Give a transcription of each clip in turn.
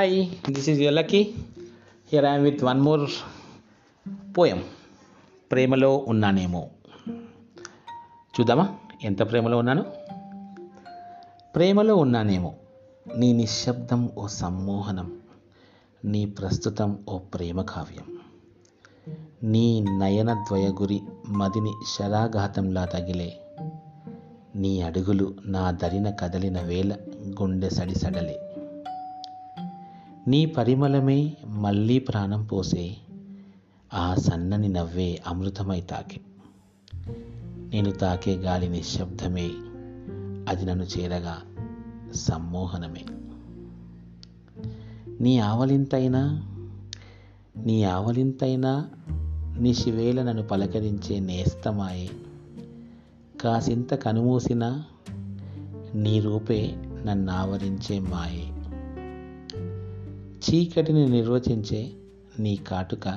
Hi, this is your Lucky. Here I am with one more poem. ప్రేమలో ఉన్నానేమో. చూద్దామా? ఎంత ప్రేమలో ఉన్నాను? ప్రేమలో ఉన్నానేమో. నీ నిశ్శబ్దం ఓ సమ్మోహనం. నీ ప్రస్తుతం ఓ ప్రేమ కావ్యం. నీ నయనద్వయ గురి మదిని శరాఘాతంలా తగిలే. నీ అడుగులు నా దరిన కదలిన వేళ గుండె సడిసడలే నీ పరిమళమే మళ్ళీ ప్రాణం పోసే ఆ సన్నని నవ్వే అమృతమై తాకే. నేను తాకే గాలి నిశ్శబ్దమే అది నన్ను చేరగా సమ్మోహనమే. నీ ఆవలింతైనా నీ ఆవలింతైనా నీ శివేల నన్ను పలకరించే నేస్తమాయే. కాసింత కనుమూసిన నీ రూపే నన్ను ఆవరించే మాయే. చీకటిని నిర్వచించే నీ కాటుక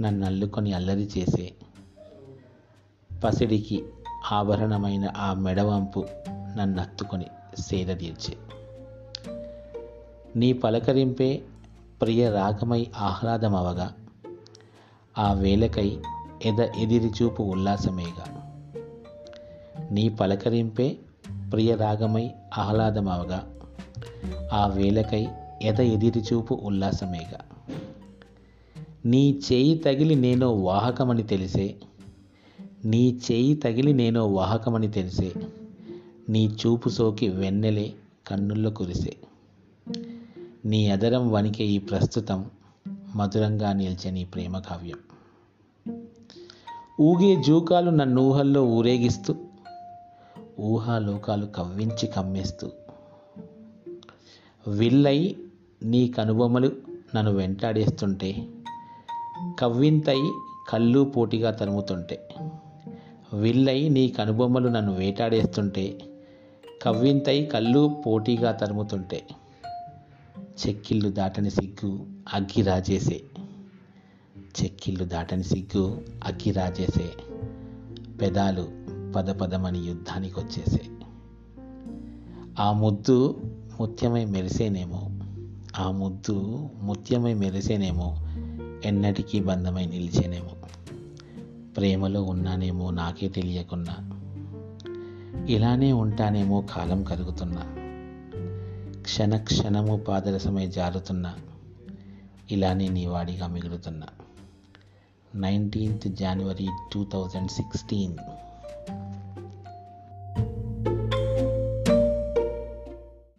నన్ను అల్లుకొని అల్లరి చేసే. పసిడికి ఆభరణమైన ఆ మెడవంపు నన్ను అత్తుకొని సేదతీర్చే నీ పలకరింపే ప్రియ రాగమై ఆహ్లాదమవగా. ఆ వేలకై ఎద ఎదిరిచూపు ఉల్లాసమేగా. నీ పలకరింపే ప్రియ రాగమై ఆహ్లాదమవగా. ఆ వేలకై ఎద ఎదిరిచూపు ఉల్లాసమేగా. నీ చేయి తగిలి నేనో వాహకమని తెలిసే నీ చేయి తగిలి నేనో వాహకమని తెలిసే నీ చూపు సోకి వెన్నెలే కన్నుల్లో కురిసే. నీ అదరం వణికే ఈ ప్రస్తుతం మధురంగా నిలిచే నీ ప్రేమ కావ్యం. ఊగే జూకాలు నన్ను ఊహల్లో ఊరేగిస్తూ ఊహాలోకాలు కవ్వించి కమ్మేస్తూ. విల్లై నీ కనుబొమ్మలు నన్ను వెంటాడేస్తుంటే కవ్వింతై కళ్ళు పోటీగా తరుముతుంటే విల్లై నీ కనుబొమ్మలు నన్ను వేటాడేస్తుంటే కవ్వింతై కళ్ళు పోటీగా తరుముతుంటే చెక్కిళ్ళు దాటని సిగ్గు అగ్గి రాజేసే చెక్కిళ్ళు దాటని సిగ్గు అగ్గి రాజేసే పెదాలు పద పదమని యుద్ధానికి వచ్చేసే ఆ ముద్దు ముత్యమై మెరిసేనేమో ఆ ముద్దు ముత్యమై మెరిసేనేమో. ఎన్నటికీ బంధమై నిలిచేనేమో. ప్రేమలో ఉన్నానేమో నాకే తెలియకున్నా. ఇలానే ఉంటానేమో కాలం కరుగుతున్నా. క్షణ క్షణము పాదరసమై జారుతున్నా. ఇలానే నీ వాడిగా మిగులుతున్నా. Nineteenth January two thousand sixteen